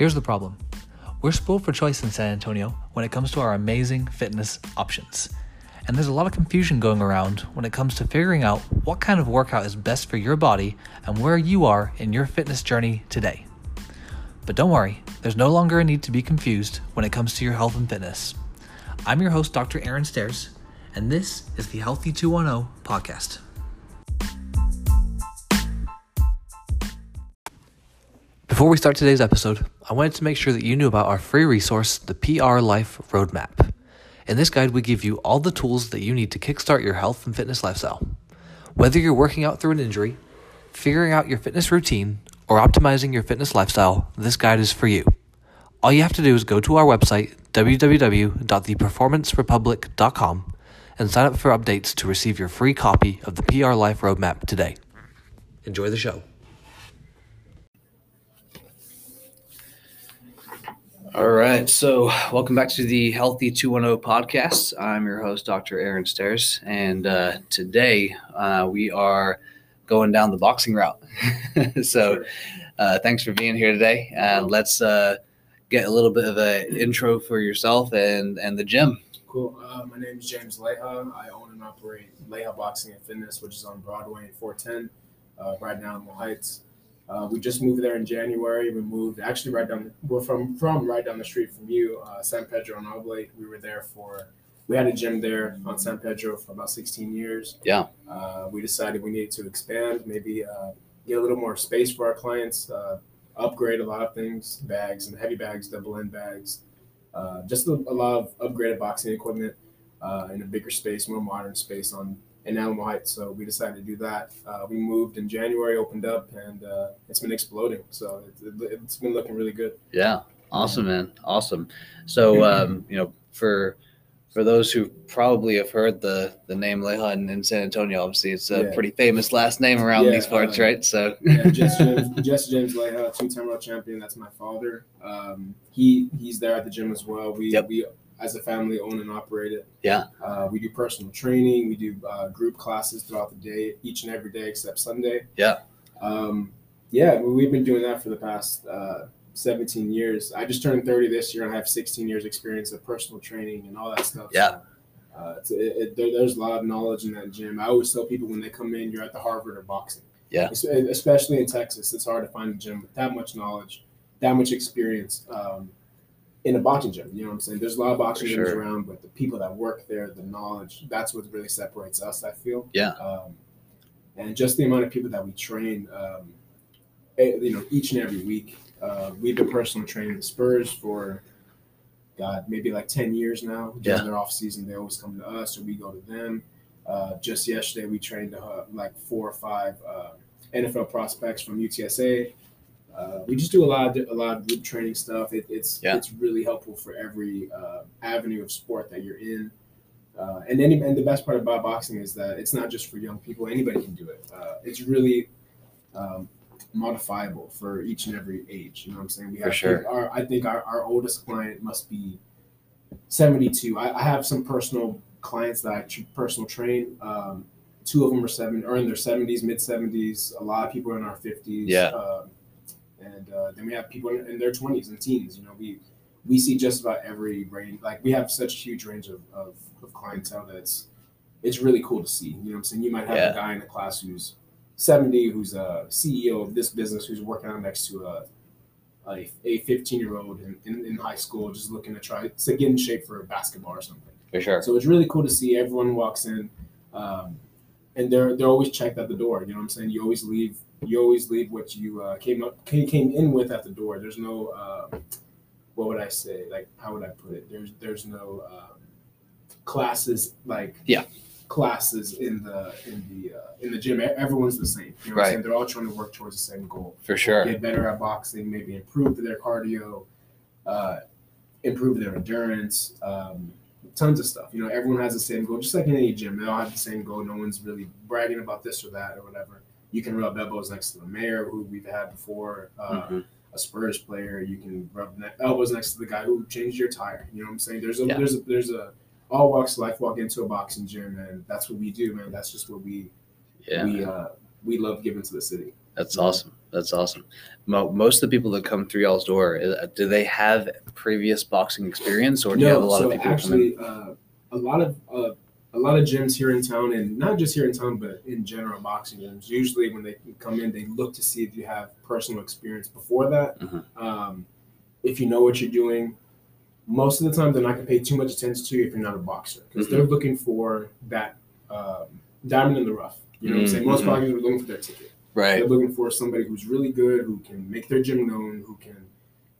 Here's the problem we're spoiled for choice in San Antonio when it comes to our amazing fitness options. And there's a lot of confusion going around when it comes to figuring out what kind of workout is best for your body and where you are in your fitness journey today. But don't worry, there's no longer a need to be confused when it comes to your health and fitness. I'm your host, Dr. Aaron Stairs, and this is the Healthy 210 podcast. Before we start today's episode, I wanted to make sure that you knew about our free resource, the PR Life Roadmap. In this guide, we give you all the tools that you need to kickstart your health and fitness lifestyle. Whether you're working out through an injury, figuring out your fitness routine, or optimizing your fitness lifestyle, this guide is for you. All you have to do is go to our website, www.theperformancerepublic.com, and sign up for updates to receive your free copy of the PR Life Roadmap today. Enjoy the show. All right. So, welcome back to the Healthy 210 podcast. I'm your host, Dr. Aaron Stairs. And uh, today uh, we are going down the boxing route. so, uh, thanks for being here today. And let's uh, get a little bit of an intro for yourself and, and the gym. Cool. Uh, my name is James Leija. I own and operate Leija Boxing and Fitness, which is on Broadway and 410, uh, right now in the Heights. Uh, we just moved there in January. We moved actually right down. We're from from right down the street from you, uh, San Pedro and Oblate. We were there for. We had a gym there on San Pedro for about 16 years. Yeah. Uh, we decided we needed to expand, maybe uh, get a little more space for our clients, uh, upgrade a lot of things, bags and heavy bags, double end bags, uh, just a, a, lot of upgraded boxing equipment in a bigger space, more modern space on in Alamo Heights. So we decided to do that. Uh, we moved in January, opened up, and uh, it's been exploding. So it, has been looking really good. Yeah, awesome, man, awesome. So um, you know, for for those who probably have heard the the name Leija in San Antonio, obviously it's a yeah. pretty famous last name around yeah, these parts, uh, right? So yeah, Jesse James, James Leija, two-time world champion. That's my father. Um, he he's there at the gym as well. We yep. we as a family own and operate it. Yeah. Uh, we do personal training. We do uh, group classes throughout the day, each and every day except Sunday. Yeah. Um, yeah, we've been doing that for the past uh, 17 years. I just turned 30 this year and I have 16 years experience of personal training and all that stuff. Yeah. So, uh, it, it, there, there's a lot of knowledge in that gym. I always tell people when they come in, you're at the Harvard of boxing. Yeah. Especially in Texas, it's hard to find a gym with that much knowledge, that much experience. Um, in a boxing gym. You know what I'm saying? There's a lot of boxing gyms around, but the people that work there, the knowledge, that's what really separates us, I feel. Yeah. Um, and just the amount of people that we train, um, eh, you know, each and every week. Uh, we've been personally training the Spurs for, God, maybe like 10 years now. During yeah. their off season, they always come to us or we go to them. Uh, just yesterday, we trained uh, like four or five uh, NFL prospects from UTSA uh, we just do a lot of a lot of group training stuff. It, it's yeah. it's really helpful for every uh, avenue of sport that you're in. Uh, and any, and the best part about boxing is that it's not just for young people; anybody can do it. Uh, it's really um, modifiable for each and every age. You know what I'm saying? We have for sure. Our, I think our, our oldest client must be 72. I, I have some personal clients that I personal train. Um, two of them are seven or in their 70s, mid 70s. A lot of people are in our 50s. Yeah. Uh, and uh, then we have people in, their 20s and teens. You know, we we see just about every range. Like we have such a huge range of, of, of clientele that it's it's really cool to see. You know what I'm saying? You might have yeah. a guy in the class who's 70, who's a CEO of this business, who's working on next to a a, a 15 year old in, in, in, high school, just looking to try to get in shape for basketball or something. For sure. So it's really cool to see everyone walks in, um, and they're they're always checked at the door. You know what I'm saying? You always leave you always leave what you uh, came up came, came in with at the door. There's no uh, what would I say? Like how would I put it? There's there's no um, classes like yeah classes in the in the uh, in the gym. Everyone's the same. You know right. I'm They're all trying to work towards the same goal. For sure. Get better at boxing, maybe improve their cardio, uh, improve their endurance. Um, tons of stuff. You know, everyone has the same goal, just like in any gym. They all have the same goal. No one's really bragging about this or that or whatever. You can rub elbows next to the mayor who we've had before, uh, mm-hmm. a Spurs player. You can rub ne- elbows next to the guy who changed your tire. You know what I'm saying? There's a yeah. there's a there's a all walks of life walk into a boxing gym, and that's what we do, man. That's just what we yeah. we uh, we love giving to the city. That's awesome. That's awesome. Most of the people that come through y'all's door, uh, do they have previous boxing experience, or do you have a lot so of people coming? actually, uh, a lot of uh, a lot of gyms here in town, and not just here in town, but in general, boxing gyms. Usually, when they come in, they look to see if you have personal experience before that. Mhm. Um, if you know what you're doing, most of the time they're not going to pay too much attention to you if you're not a boxer, because they're looking for that um, diamond in the rough. You know what I'm saying? Most Mhm. boxers are looking for their ticket. Right. They're looking for somebody who's really good, who can make their gym known, who can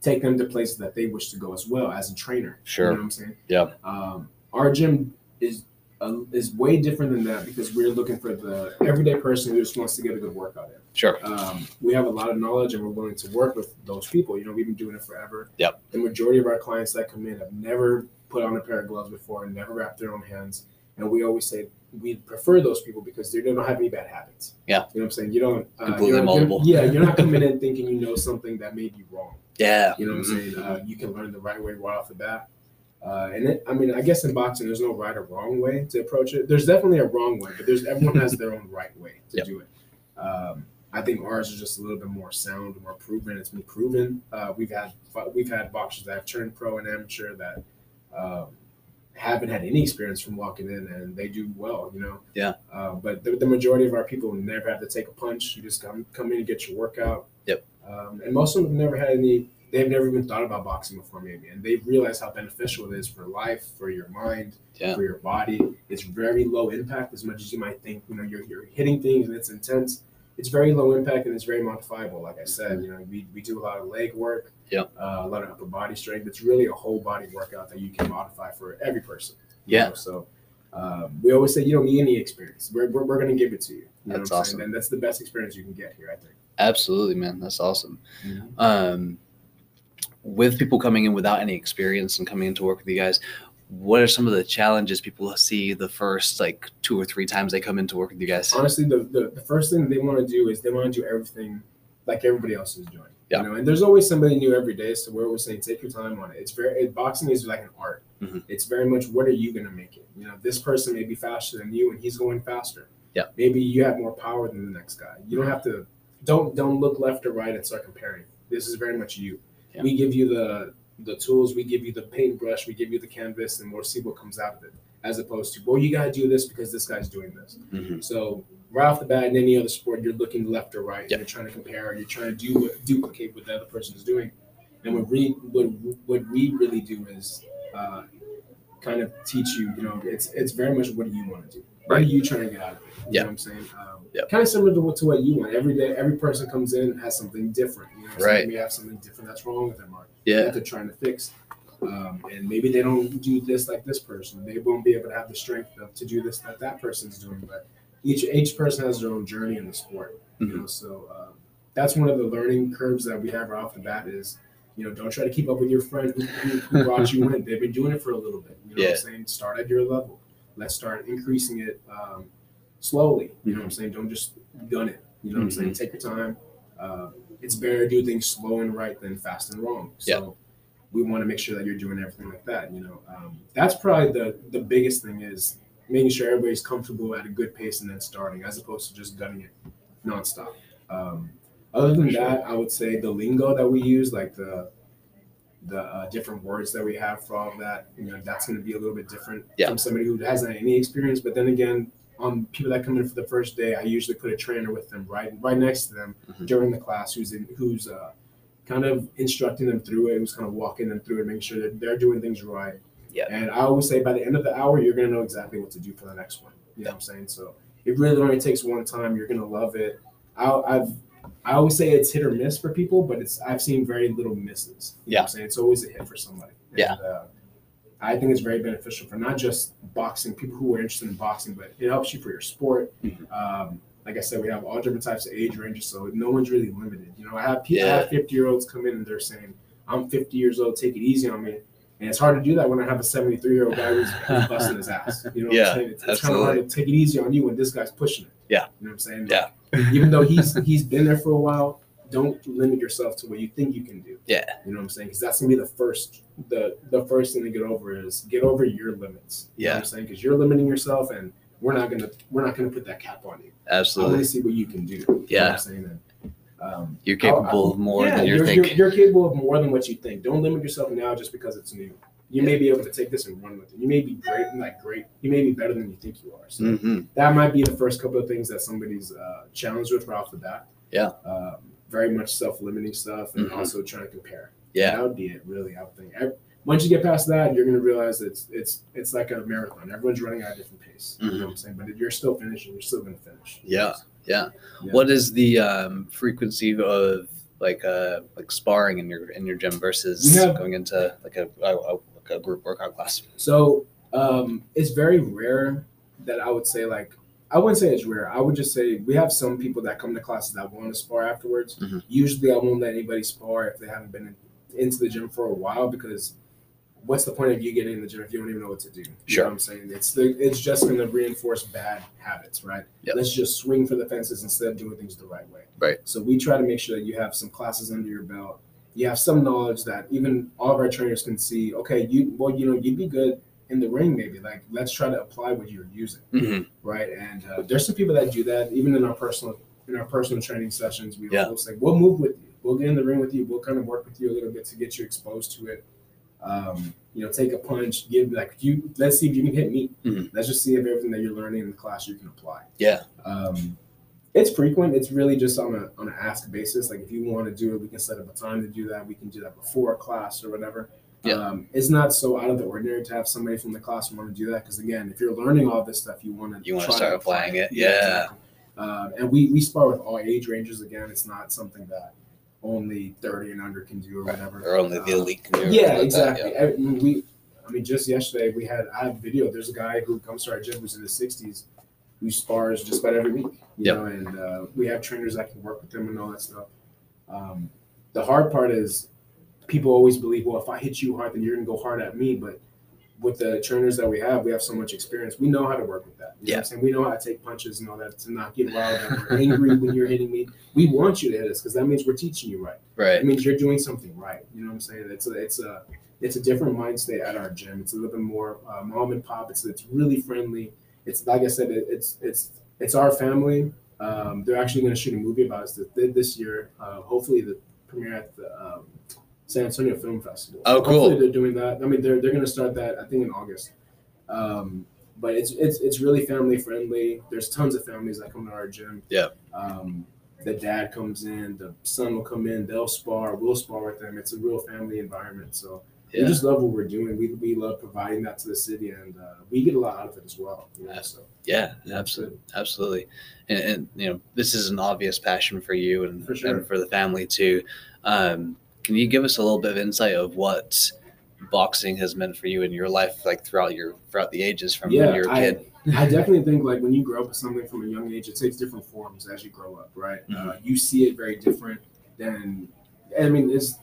take them to places that they wish to go as well as a trainer. Sure. You know what I'm saying? Yeah. Um, our gym is uh, is way different than that because we're looking for the everyday person who just wants to get a good workout in. Sure. Um, we have a lot of knowledge and we're willing to work with those people. You know, we've been doing it forever. Yep. The majority of our clients that come in have never put on a pair of gloves before and never wrapped their own hands. And we always say we prefer those people because they don't have any bad habits. Yeah. You know what I'm saying? You don't uh, Completely you're, you're- yeah, you're not coming in thinking you know something that may be wrong. Yeah. You know what I'm Mhm. saying? Uh, you can learn the right way right off the bat. Uh, and it, I mean, I guess in boxing, there's no right or wrong way to approach it. There's definitely a wrong way, but there's everyone has their own right way to Yep. do it. Um, I think ours is just a little bit more sound, more proven. It's been proven. Uh, we've had we've had boxers that have turned pro and amateur that um, haven't had any experience from walking in, and they do well. You know. Yeah. Uh, but the, the majority of our people never have to take a punch. You just come come in and get your workout. Yep. Um, and most of them have never had any. They've never even thought about boxing before, maybe, and they've realized how beneficial it is for life, for your mind, Yeah. for your body. It's very low impact, as much as you might think. You know, you're, you're hitting things and it's intense. It's very low impact and it's very modifiable. Like I said, you know, we, we do a lot of leg work, Yep. uh, a lot of upper body strength. It's really a whole body workout that you can modify for every person. Yeah. know? So um, we always say you don't need any experience. We're, we're, we're going to give it to you. you know That's awesome. And that's the best experience you can get here, I think. Absolutely, man. That's awesome. Mhm. Um, with people coming in without any experience and coming in to work with you guys, what are some of the challenges people see the first like two or three times they come in to work with you guys? honestly, the, the, the first thing they want to do is they want to do everything like everybody else is doing. Yeah. You know, and there's always somebody new every day. So where we're always saying take your time on it. It's very it, boxing is like an art. Mhm. It's very much what are you going to make it? You know, this person may be faster than you, and he's going faster. Yeah. Maybe you have more power than the next guy. You don't have to. Don't don't look left or right and start comparing. This is very much you. Yeah. We give you the the tools. We give you the paintbrush. We give you the canvas, and we'll see what comes out of it. As opposed to, well, you got to do this because this guy's doing this. Mhm. So right off the bat, in any other sport, you're looking left or right. Yep. And you're trying to compare. You're trying to do what, duplicate what the other person is doing. And what we what, what we really do is uh, kind of teach you. You know, it's it's very much what do you want to do? What are Right. you trying to get out of it? You Yeah. know what I'm saying? Um, Yep. Kind of similar to what, to what you want. Every day, every person comes in and has something different. You know Right. We have something different that's wrong with them or Yeah. that they're trying to fix. Um, and maybe they don't do this like this person. They won't be able to have the strength of, to do this that that person's doing. But each each person has their own journey in the sport. You Mhm. know, so um, that's one of the learning curves that we have right off the bat is, you know, don't try to keep up with your friend who, who, who brought you in. They've been doing it for a little bit. You know what I'm saying? Start at your level. Let's start increasing it um, slowly. You know what I'm saying? Don't just gun it. You know what I'm saying? Take your time. Uh, it's better to do things slow and right than fast and wrong. So we want to make sure that you're doing everything like that. You know, um, that's probably the the biggest thing is making sure everybody's comfortable at a good pace and then starting, as opposed to just gunning it nonstop. Um, other than that, I would say the lingo that we use, like the the uh, different words that we have for all of that, you know, that's going to be a little bit different Yeah. from somebody who hasn't any experience. But then again, on people that come in for the first day, I usually put a trainer with them right right next to them Mhm. during the class, who's in, who's uh, kind of instructing them through it, who's kind of walking them through it, making sure that they're doing things right. Yeah. And I always say by the end of the hour, you're gonna know exactly what to do for the next one. You know what I'm saying? So it really only takes one time. You're gonna love it. I, I've I always say it's hit or miss for people, but it's I've seen very little misses. You know what I'm saying? It's always a hit for somebody. And, Yeah. Uh, I think it's very beneficial for not just boxing, people who are interested in boxing, but it helps you for your sport. Mhm. Um, like I said, we have all different types of age ranges, so no one's really limited. You know, I have people, yeah. I have 50 year olds come in and they're saying, I'm 50 years old, take it easy on me. And it's hard to do that when I have a 73 year old guy who's, who's busting his ass. You know what Yeah, I'm saying? It's, it's kind of hard to take it easy on you when this guy's pushing it. Yeah. You know what I'm saying? Yeah. Even though he's he's been there for a while, don't limit yourself to what you think you can do. Yeah. You know what I'm saying? Because that's gonna be the first the the first thing to get over is get over your limits. Yeah. You know Yeah. what I'm saying? Because you're limiting yourself and we're not gonna we're not gonna put that cap on you. I want Absolutely. to see what you can do. You know Yeah. I'm saying? And, Um, You're capable I'll- of more yeah, than you're, you're, thinking. You're, capable of more than what you think. Don't limit yourself now just because it's new. You may be able to take this and run with it. You may be great, like great. You may be better than you think you are. So hmm that might be the first couple of things that somebody's uh, challenged with right off the bat. Yeah. Um, very much self-limiting stuff, and Mhm. also trying to compare. Yeah. that would be it. Really, I would think. Ev- Once you get past that, you're going to realize it's it's it's like a marathon. Everyone's running at a different pace. You know what I'm saying? But if you're still finishing, you're still going to finish. Mm-hmm. Yeah, yeah. Yeah. What is the um, frequency of like uh like sparring in your in your gym versus going into like a, a, a a group workout class? So um, it's very rare that I would say like I wouldn't say it's rare. I would just say we have some people that come to classes that want to spar afterwards. Mhm. Usually, I won't let anybody spar if they haven't been in, into the gym for a while because what's the point of you getting in the gym if you don't even know what to do? You Sure. know what I'm saying? It's the, it's just going to reinforce bad habits, right? Yep. Let's just swing for the fences instead of doing things the right way. Right. So we try to make sure that you have some classes under your belt. You have some knowledge that even all of our trainers can see. Okay, you well, you know, you'd be good in the ring, maybe. Like, let's try to apply what you're using, hmm right? And uh, there's some people that do that, even in our personal in our personal training sessions. We Yeah. will say, we'll move with you. We'll get in the ring with you. We'll kind of work with you a little bit to get you exposed to it. Um, you know, take a punch, give like you. Let's see if you can hit me. Mhm. Let's just see if everything that you're learning in the class you can apply. Yeah. Um, it's frequent. It's really just on a on an ask basis. Like if you want to do it, we can set up a time to do that. We can do that before a class or whatever. Yeah. Um, it's not so out of the ordinary to have somebody from the class want to do that because again, if you're learning all this stuff, you want to You wanna start applying it. Yeah. exactly. Um, and we we spar with all age ranges. Again, it's not something that only 30 and under can do or Right. whatever. Or only the Um, elite can do. yeah, like that, exactly. I mean, we, I mean, just yesterday we had I have video. There's a guy who comes to our gym who's in his 60s, who spars just about every week. You Yep. know, and uh, we have trainers that can work with them and all that stuff. Um, the hard part is people always believe, well, if I hit you hard, then you're gonna go hard at me. But with the trainers that we have, we have so much experience. We know how to work with that. You know what I'm saying? We know how to take punches and all that to not get up or angry when you're hitting me. We want you to hit us because that means we're teaching you right. Right. It means you're doing something right. You know what I'm saying? It's a it's a it's a different mindset at our gym. It's a little bit more uh, mom and pop. It's it's really friendly. It's like I said, it, it's it's it's our family. Um, they're actually going to shoot a movie about us th- this year. Uh, hopefully, the premiere at the um, San Antonio Film Festival. Oh, cool. Hopefully, they're doing that. I mean, they're they're going to start that I think in August. Um, but it's it's it's really family friendly. There's tons of families that come to our gym. Yeah. Um, the dad comes in, the son will come in, they'll spar, we'll spar with them. It's a real family environment. So we just love what we're doing. We, we love providing that to the city, and uh, we get a lot out of it as well. You know, so Yeah, absolutely, absolutely, and, and you know this is an obvious passion for you and For sure. and for the family too. Um, can you give us a little bit of insight of what boxing has meant for you in your life, like throughout your throughout the ages from when you were a kid? I definitely think like when you grow up with something from a young age, it takes different forms as you grow up, right? Uh, Mhm. you see it very different than. I mean, it's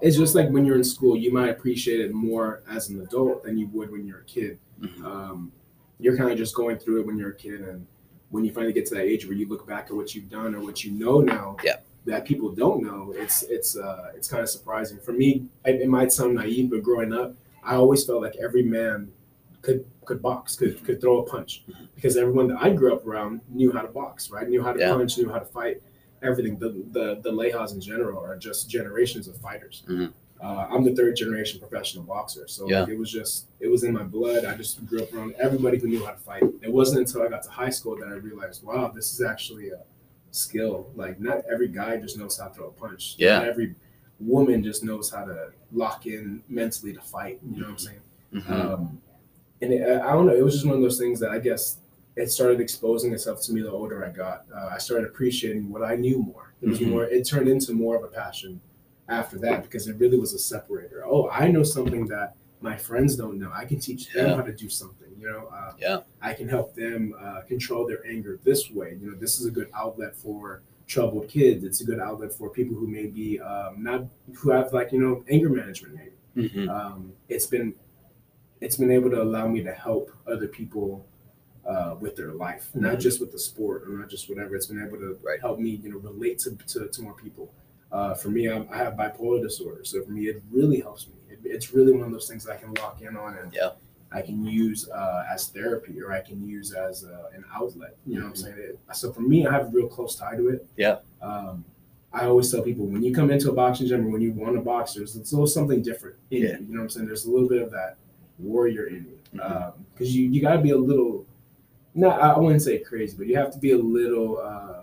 it's just like when you're in school, you might appreciate it more as an adult than you would when you're a kid. Mhm. Um, you're kind of just going through it when you're a kid, and when you finally get to that age where you look back at what you've done or what you know now, Yeah. that people don't know, it's it's uh, it's kind of surprising for me. It, it might sound naive, but growing up, I always felt like every man could could box, could could throw a punch, because everyone that I grew up around knew how to box, right? Knew how to Yeah. punch, knew how to fight. Everything. The the the Leijas in general are just generations of fighters. Mhm. Uh, I'm the third generation professional boxer, so Yeah. like, it was just it was in my blood. I just grew up around everybody who knew how to fight. It wasn't until I got to high school that I realized, wow, this is actually a skill. Like not every guy just knows how to throw a punch. Yeah. Not every woman just knows how to lock in mentally to fight. You know what I'm saying? Mhm. Um, and it, I don't know. It was just one of those things that I guess it started exposing itself to me the older I got. Uh, I started appreciating what I knew more. It was Mhm. more. It turned into more of a passion after that because it really was a separator. Oh, I know something that my friends don't know. I can teach them Yeah. how to do something. You know. Uh, Yeah. I can help them uh, control their anger this way. You know, this is a good outlet for troubled kids. It's a good outlet for people who may be um, not who have like you know anger management maybe Mhm. um, it's been it's been able to allow me to help other people uh, with their life, not Mhm. just with the sport or not just whatever. It's been able to Right. help me, you know, relate to, to, to more people. Uh, for me, I'm, I have bipolar disorder, so for me, it really helps me. It, it's really one of those things that I can lock in on and Yeah. I can use uh, as therapy or I can use as uh, an outlet. You know what I'm saying? It, so for me, I have a real close tie to it. Yeah. Um, I always tell people when you come into a boxing gym or when you want to box, there's it's a little something different in Yeah. you. You know what I'm saying? There's a little bit of that warrior in you because you you got to be a little. Not I wouldn't say crazy, but you have to be a little uh,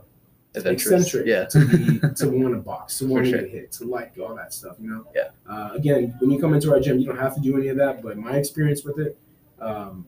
eccentric Yeah. to be to want to box, to want to sure. get hit, to like all that stuff. You know. Yeah. Uh, again, when you come into our gym, you don't have to do any of that. But my experience with it, um,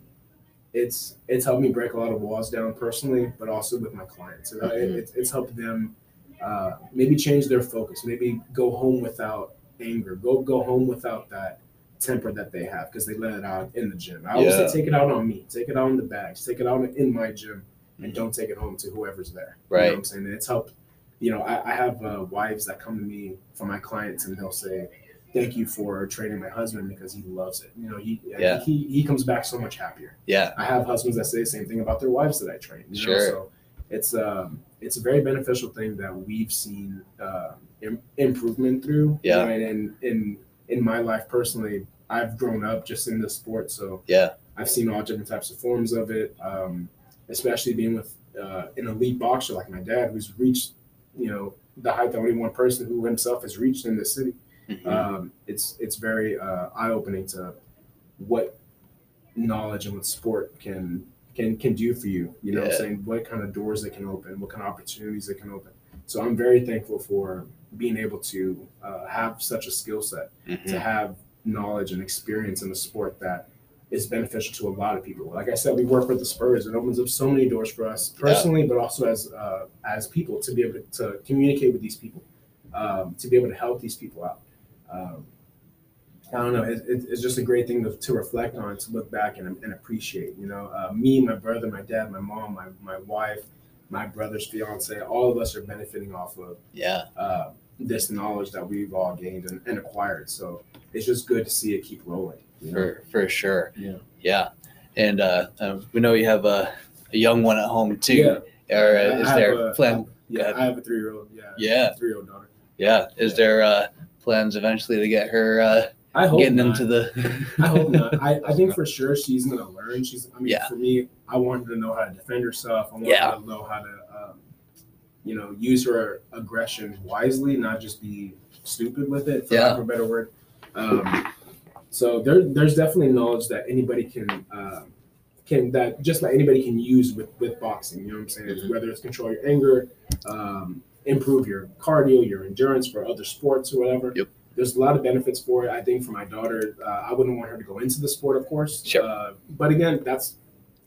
it's it's helped me break a lot of walls down personally, but also with my clients. Uh, it- it's, it's helped them uh, maybe change their focus, maybe go home without anger, go go home without that temper that they have because they let it out in the gym. I always Yeah. say take it out on me, take it out in the bags, take it out in my gym, and Mhm. don't take it home to whoever's there. You know Right. what I'm saying? And it's helped. You know, I, I have uh, wives that come to me for my clients and they'll say, "Thank you for training my husband because he loves it." You know, he Yeah. he he comes back so much happier. Yeah. I have husbands that say the same thing about their wives that I train. You Sure. Know? So it's um it's a very beneficial thing that we've seen uh, Im- improvement through. Yeah. know, and in in in my life personally, I've grown up just in this sport, so Yeah. I've seen all different types of forms of it. Um, especially being with uh, an elite boxer like my dad, who's reached you know the height that only one person who himself has reached in this city Mhm. um, it's it's very uh, eye opening to what knowledge and what sport can can can do for you. You know, what I'm saying what kind of doors they can open, what kind of opportunities they can open. So I'm very thankful for being able to uh, have such a skill set, Mhm. to have knowledge and experience in a sport that is beneficial to a lot of people. Like I said, we work with the Spurs. It opens up so many doors for us personally, but also as uh, as people to be able to, to communicate with these people, um, to be able to help these people out. Um, I don't know. It, it, it's just a great thing to, to reflect on, to look back and, and appreciate. You know, uh, me, my brother, my dad, my mom, my, my wife, my brother's fiance, all of us are benefiting off of Yeah. uh, this knowledge that we've all gained and, and acquired. So it's just good to see it keep rolling. You know? For for sure. Yeah. Yeah. And uh, uh, we know you have a, a young one at home too. Yeah. Or uh, is there a- plan? Yeah. I have a three year old. Yeah. Yeah. Three year old daughter. Yeah. Is Yeah. there uh, plans eventually to get her uh, I hope getting not. into the? I hope not. I, I think for sure she's gonna learn. She's. I mean, Yeah. for me, I want her to know how to defend herself. I want Yeah. her to know how to, you know, use her aggression wisely, not just be stupid with it. For Yeah. lack of a better word. Um, so there, there's definitely knowledge that anybody can, um, can that just like anybody can use with with boxing. You know what I'm saying? Mhm. Whether it's control your anger, um, improve your cardio, your endurance for other sports or whatever. Yep. There's a lot of benefits for it. I think for my daughter, uh, I wouldn't want her to go into the sport, of course. Sure. Uh, but again, that's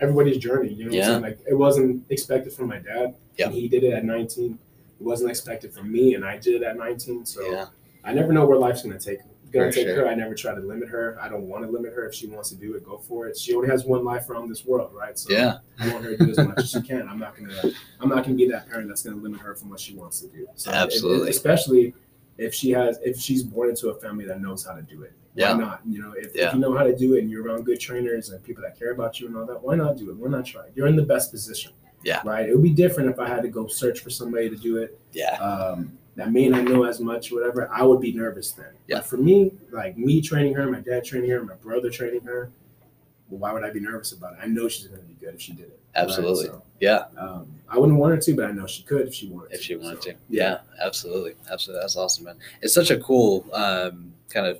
everybody's journey. You know what Yeah. I'm saying? Like it wasn't expected from my dad. Yeah. And he did it at 19. It wasn't expected from me, and I did it at 19. So Yeah. I never know where life's gonna take gonna For take sure. her. I never try to limit her. I don't want to limit her. If she wants to do it, go for it. She only has one life around this world, right? So Yeah. I want her to do as much as she can. I'm not gonna I'm not gonna be that parent that's gonna limit her from what she wants to do. So if- Absolutely. especially if she has if she's born into a family that knows how to do it. Yeah. Why not? You know, if, Yeah. if you know how to do it and you're around good trainers and people that care about you and all that, why not do it? Why not try? it? You're in the best position. Yeah. Right. It would be different if I had to go search for somebody to do it Yeah. um, that may not know as much, whatever, I would be nervous then. Yeah. But for me, like me training her, my dad training her, my brother training her, well, why would I be nervous about it? I know she's going to be good if she did it. right? Absolutely. So, Yeah. um, I wouldn't want her to, but I know she could if she wanted If to. she wanted So, to. Yeah. Absolutely. Absolutely. That's awesome, man. It's such a cool um, kind of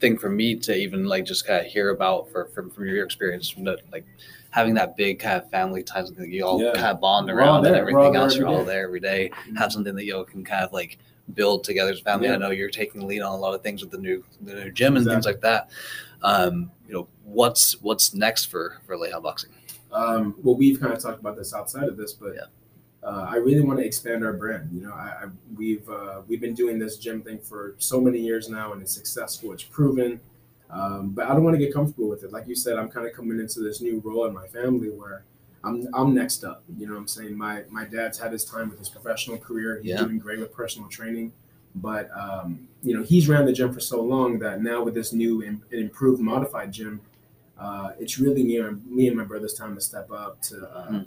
thing for me to even like just kind of hear about for, from from your experience, from the, like having that big kind of family time, something that you all Yeah. kind of bond around, and there. We're everything else. You're all there every day. Mhm. Have something that you all can kind of like build together as a family. Yeah. I know you're taking the lead on a lot of things with the new the new gym and things like that. Um, you know, what's what's next for for Leija Boxing? Um, well, we've kind of talked about this outside of this, but Yeah. Uh, I really want to expand our brand. You know, I, I we've uh, we've been doing this gym thing for so many years now, and it's successful. It's proven. Um, but I don't want to get comfortable with it. Like you said, I'm kind of coming into this new role in my family where I'm I'm next up. You know, what I'm saying my my dad's had his time with his professional career. He's Yeah. doing great with personal training. But um, you know, he's ran the gym for so long that now with this new and improved modified gym, uh, it's really me and me and my brother's time to step up to, uh, Mhm.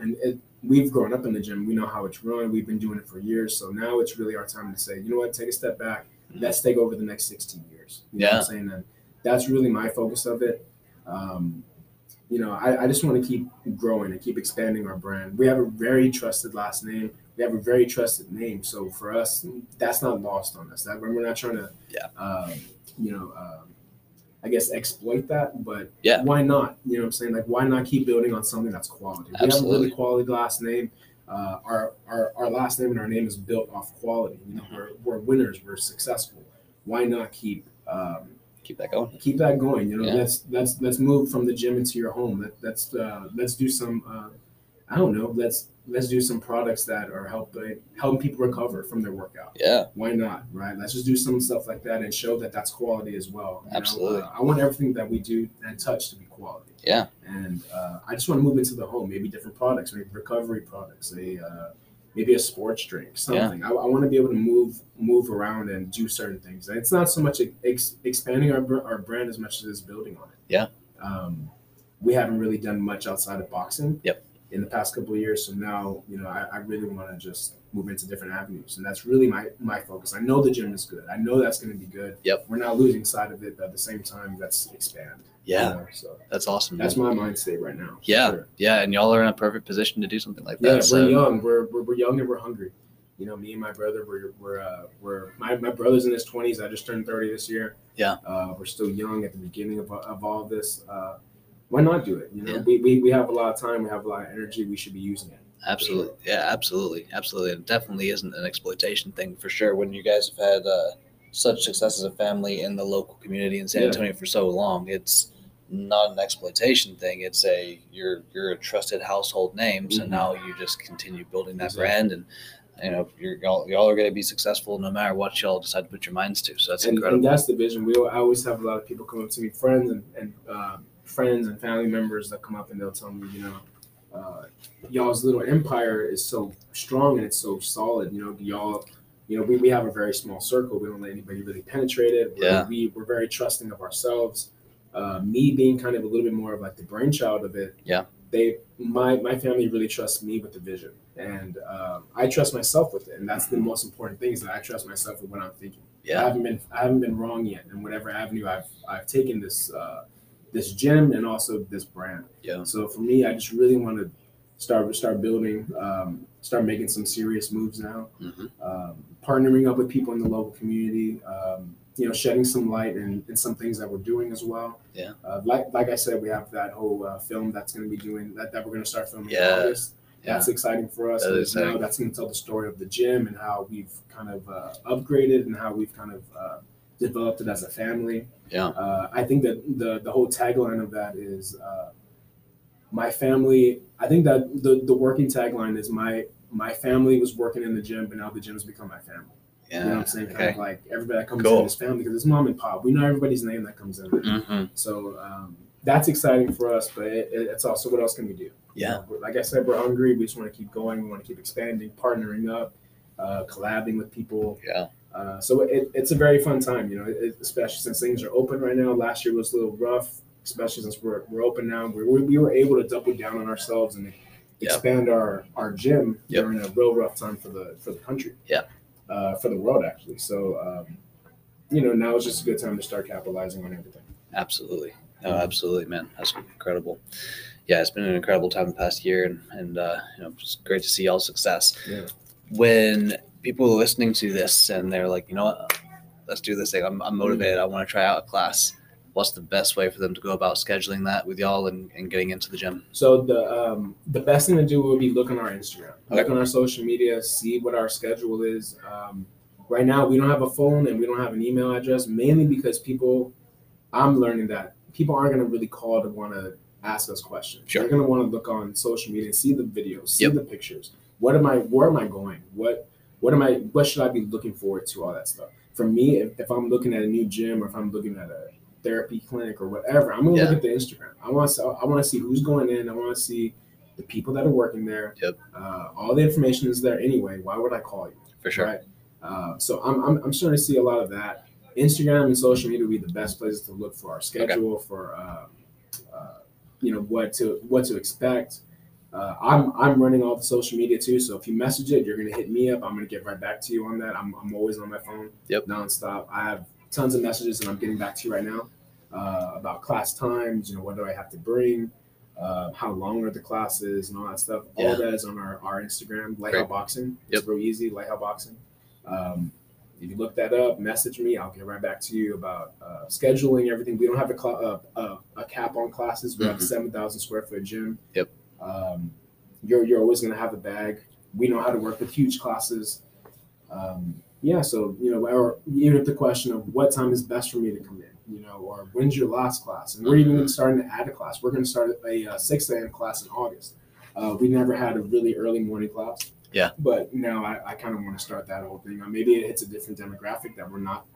and it, we've grown up in the gym. We know how it's run. We've been doing it for years. So now it's really our time to say, you know what, take a step back. Let's take over the next 16 years. You know what Yeah. I'm saying? And that's really my focus of it. Um, you know, I, I just want to keep growing and keep expanding our brand. We have a very trusted last name. We have a very trusted name. So for us, that's not lost on us. That we're not trying to, Yeah. um, you know, um, I guess exploit that. But Yeah. why not? You know what I'm saying? Like, why not keep building on something that's quality? We have a really quality last name. Uh, our, our our last name and our name is built off quality. You know, we're, we're winners. We're successful. Why not keep um, Keep that going. keep that going. You know, Yeah. let's let's let's move from the gym into your home. Let, let's uh, let's do some. Uh, I don't know. Let's let's do some products that are helping helping people recover from their workout. Yeah. Why not? Right. Let's just do some stuff like that and show that that's quality as well. you know? Absolutely. Uh, I want everything that we do and touch to be quality. Yeah. And uh, I just want to move into the home. Maybe different products. Maybe recovery products. A uh, maybe a sports drink. Something. I, I want to be able to move move around and do certain things. And it's not so much ex- expanding our our brand as much as it's building on it. Yeah. Um, we haven't really done much outside of boxing. Yep. In the past couple of years, so now you know I, I really want to just move into different avenues, and that's really my my focus. I know the gym is good. I know that's going to be good. Yep. We're not losing sight of it, but at the same time, let's expand. you Yeah. know? So That's awesome. that's man. my mind state right now. Yeah. sure. Yeah. And y'all are in a perfect position to do something like that. Yeah, so, we're young. We're, we're we're young and we're hungry. You know, me and my brother, we're we're uh, we're my, my brother's in his twenties. I just turned thirty this year. Yeah. uh, we're still young at the beginning of, of all this. Uh, why not do it? You know, Yeah. we, we we have a lot of time. We have a lot of energy. We should be using it. Absolutely. Yeah, absolutely. Absolutely. It definitely isn't an exploitation thing for sure. When you guys have had uh, such success as a family in the local community in San Yeah. Antonio for so long, it's not an exploitation thing. It's a you're you're a trusted household name. So Mhm. now you just continue building that Exactly. brand and you know you're y'all, y'all are going to be successful no matter what y'all decide to put your minds to. So that's and, incredible. and that's the vision. We I always have a lot of people come up to me, friends and and uh, friends and family members that come up and they'll tell me, you know, uh, y'all's little empire is so strong and it's so solid. You know, y'all, you know, we, we have a very small circle. We don't let anybody really penetrate it. We're, Yeah. we we're very trusting of ourselves. Uh, me being kind of a little bit more of like the brainchild of it. Yeah. They my my family really trusts me with the vision, and um, I trust myself with it. And that's the most important thing is that I trust myself with what I'm thinking. Yeah. I haven't been I haven't been wrong yet in whatever avenue I've I've taken this uh, this gym and also this brand. Yeah. So for me, I just really want to start start building, um, start making some serious moves now, hmm um, partnering up with people in the local community. Um, you know, shedding some light and, and some things that we're doing as well. Yeah. Uh, like like I said, we have that whole uh, film that's going to be doing that that we're going to start filming Yeah. in August. That's exciting for us. That is now that's going to tell the story of the gym and how we've kind of uh, upgraded and how we've kind of uh, developed it as a family. Yeah. Uh, I think that the the whole tagline of that is uh, my family. I think that the the working tagline is my my family was working in the gym, but now the gym has become my family. Yeah. You know what I'm saying? Kind Okay. of like everybody that comes Cool. in is family because it's mom and pop. We know everybody's name that comes in. hmm So um, that's exciting for us, but it, it- it's also what else can we do? You Yeah. know, like I said, we're hungry. We just want to keep going. We want to keep expanding, partnering up, uh, collabing with people. Yeah. Uh, so it, it's a very fun time, you know, it, especially since things are open right now. Last year was a little rough, especially since we're, we're open now. We, we, we were able to double down on ourselves and expand our, our gym Yep. during a real rough time for the for the country. Yeah. Uh, for the world actually. So um, you know, now is just a good time to start capitalizing on everything. Absolutely. No, absolutely, man. That's incredible. Yeah, it's been an incredible time the past year, and and uh, you know, it's great to see y'all's success. Yeah. When people are listening to this and they're like, you know what, let's do this thing. I'm, I'm motivated. I want to try out a class. What's the best way for them to go about scheduling that with y'all and, and getting into the gym? So the um, the best thing to do would be look on our Instagram, look on our social media, see what our schedule is. Um, right now, we don't have a phone and we don't have an email address, mainly because people. I'm learning that people aren't going to really call to want to ask us questions. Sure. They're going to want to look on social media, see the videos, see Yep. the pictures. What am I? Where am I going? What what am I? What should I be looking forward to? All that stuff. For me, if, if I'm looking at a new gym or if I'm looking at a therapy clinic or whatever, I'm gonna Yeah. look at the Instagram. I want to I want to see who's going in. I want to see the people that are working there. Yep. Uh, all the information is there anyway. Why would I call you? For sure. Right. Uh, so I'm, I'm I'm starting to see a lot of that. Instagram and social media will be the best places to look for our schedule for um, uh, you know what to what to expect. Uh, I'm I'm running all the social media too. So if you message it, you're gonna hit me up. I'm gonna get right back to you on that. I'm, I'm always on my phone. Yep. Nonstop. I have tons of messages and I'm getting back to you right now uh, about class times. You know what do I have to bring? uh, how long are the classes, and all that stuff. Yeah. All that is on our, our Instagram, Lighthouse Great. Boxing. It's Yep. real easy, Lighthouse Boxing. Um, if you look that up, message me. I'll get right back to you about uh, scheduling everything. We don't have a, cl- uh, a cap on classes. We have a Mhm. seven thousand square foot gym. Yep. Um, you're you're always going to have a bag. We know how to work with huge classes. Um, yeah, so you know, or even if the question of what time is best for me to come in, you know, or when's your last class, and we're even Mhm. starting to add a class. We're going to start a uh, six a.m. class in August. Uh, we never had a really early morning class. Yeah. But now I, I kind of want to start that whole thing. Uh, maybe it hits a different demographic that we're not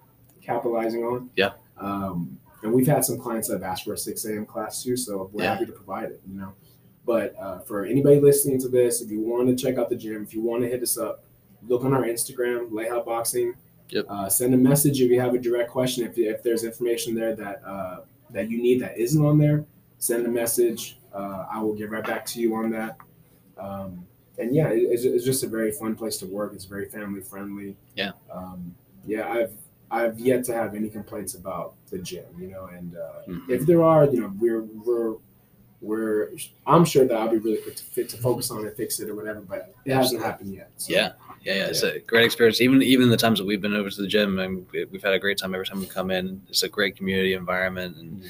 capitalizing on. Yeah. Um, and we've had some clients that have asked for a 6 a.m. class too, so we're Yeah. happy to provide it, you know. But uh, for anybody listening to this, if you want to check out the gym, if you want to hit us up, look on our Instagram, Layhout Boxing. Yep. Uh, send a message if you have a direct question. If, if there's information there that uh, that you need that isn't on there, send a message. Uh, I will get right back to you on that. Um, and yeah, it, it's, it's just a very fun place to work. It's very family friendly. Yeah. Um, yeah, I've I've yet to have any complaints about the gym, you know. And uh, Mhm. if there are, you know, we're we're we're I'm sure that I'll be really quick to fit to focus on it, fix it, or whatever. But it hasn't happened yet. So, Yeah, yeah, yeah. It's a great experience. Even even the times that we've been over to the gym, and we- we've had a great time every time we come in. It's a great community environment, and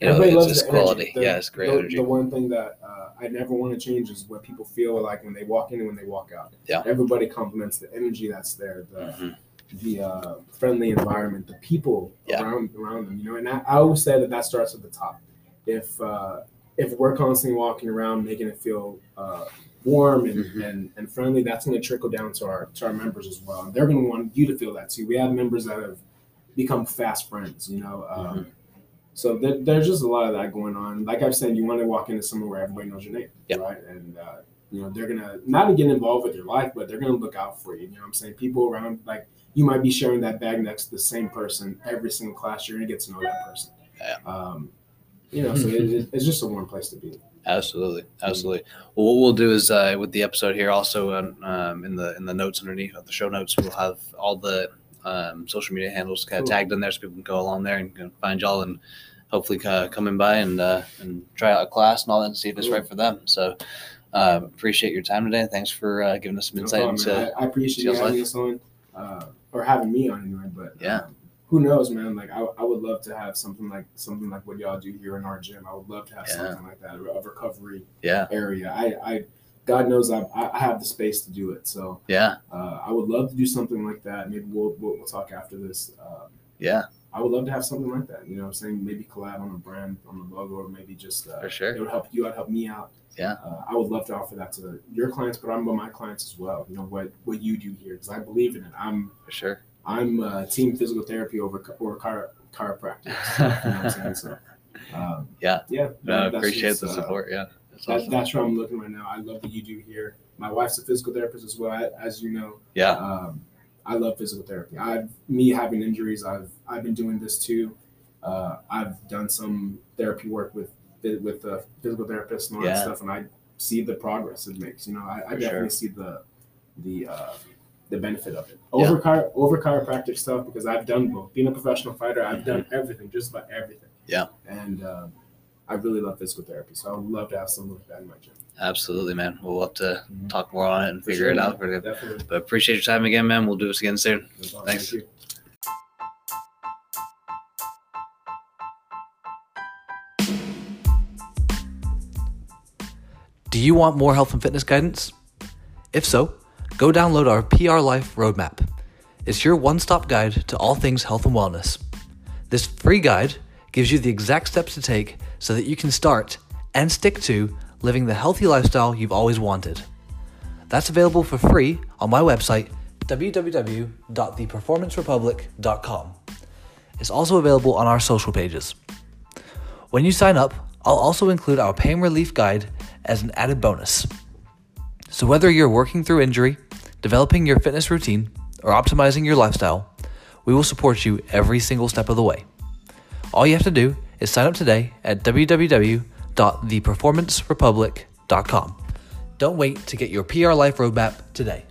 you know, Everybody it's loves just quality. The- yeah, it's great the, energy. The one thing that uh, I never want to change is what people feel like when they walk in and when they walk out. Yeah. Everybody compliments the energy that's there, the Mhm. the uh, friendly environment, the people Yeah. around around them. You know, and I, I always say that that starts at the top. If uh, if we're constantly walking around making it feel uh, warm and, Mhm. and, and friendly, that's going to trickle down to our to our members as well. And they're going to want you to feel that too. We have members that have become fast friends. You know. Um, Mm-hmm. So there, there's just a lot of that going on. Like I've said, you want to walk into somewhere where everybody knows your name, Yep. right? And uh, you know they're gonna not to get involved with your life, but they're gonna look out for you. You know what I'm saying? People around, like you might be sharing that bag next to the same person every single class. You're gonna get to know that person. Yeah. Um, you know, so it, it- it's just a warm place to be. Absolutely, absolutely. Well, what we'll do is uh, with the episode here, also um, um, in the in the notes underneath of the show notes, we'll have all the um, social media handles kind of Cool. tagged in there, so people can go along there and find y'all and hopefully uh, come in by and uh, and try out a class and all that and see if it's Cool. right for them. So uh, appreciate your time today. Thanks for uh, giving us some No insight problem, into I, I appreciate you having like- us on, uh, or having me on anyway. But Yeah. um, who knows, man? Like I, I would love to have something like something like what y'all do here in our gym. I would love to have Yeah. something like that, a recovery yeah, area. I, I God knows I, I have the space to do it. So yeah, uh, I would love to do something like that. Maybe we'll we'll, we'll talk after this. Um, yeah, I would love to have something like that. You know, what I'm saying maybe collab on a brand, on the logo, or maybe just uh, For sure. It would help you out, help me out. Yeah. uh, I would love to offer that to your clients, but I'm about my clients as well. You know what what you do here because I believe in it. I'm for sure. I'm uh, team physical therapy over or chiro- chiropractic. you know what I'm saying? So, um, Yeah. yeah. I that- appreciate just, the uh, support. Yeah, that's that, awesome. that's where I'm looking right now. I love what you do here. My wife's a physical therapist as well, as you know. yeah, Um, I love physical therapy. I've me having injuries, I've I've been doing this too. Uh, I've done some therapy work with with the physical therapists and all Yeah. that stuff, and I see the progress it makes. You know, I, I definitely sure. see the the uh, the benefit of it Yeah. over chiro- over chiropractic stuff because I've done both. Being a professional fighter, I've done everything, just about everything. Mm-hmm. Yeah. and um, I really love physical therapy, so I would love to have something like that in my gym. absolutely, man. We'll have to Mhm. talk more on it and For figure sure, it out. For the- Definitely. But appreciate your time again, man. We'll do this again soon. No. Thanks. Thank you. Do you want more health and fitness guidance? If so, go download our PR Life Roadmap. It's your one stop guide to all things health and wellness. This free guide gives you the exact steps to take so that you can start and stick to living the healthy lifestyle you've always wanted. That's available for free on my website, www.theperformancerepublic.com. It's also available on our social pages. When you sign up, I'll also include our pain relief guide as an added bonus. So, whether you're working through injury, developing your fitness routine, or optimizing your lifestyle, we will support you every single step of the way. All you have to do is sign up today at www.theperformancerepublic.com. Don't wait to get your PR Life roadmap today.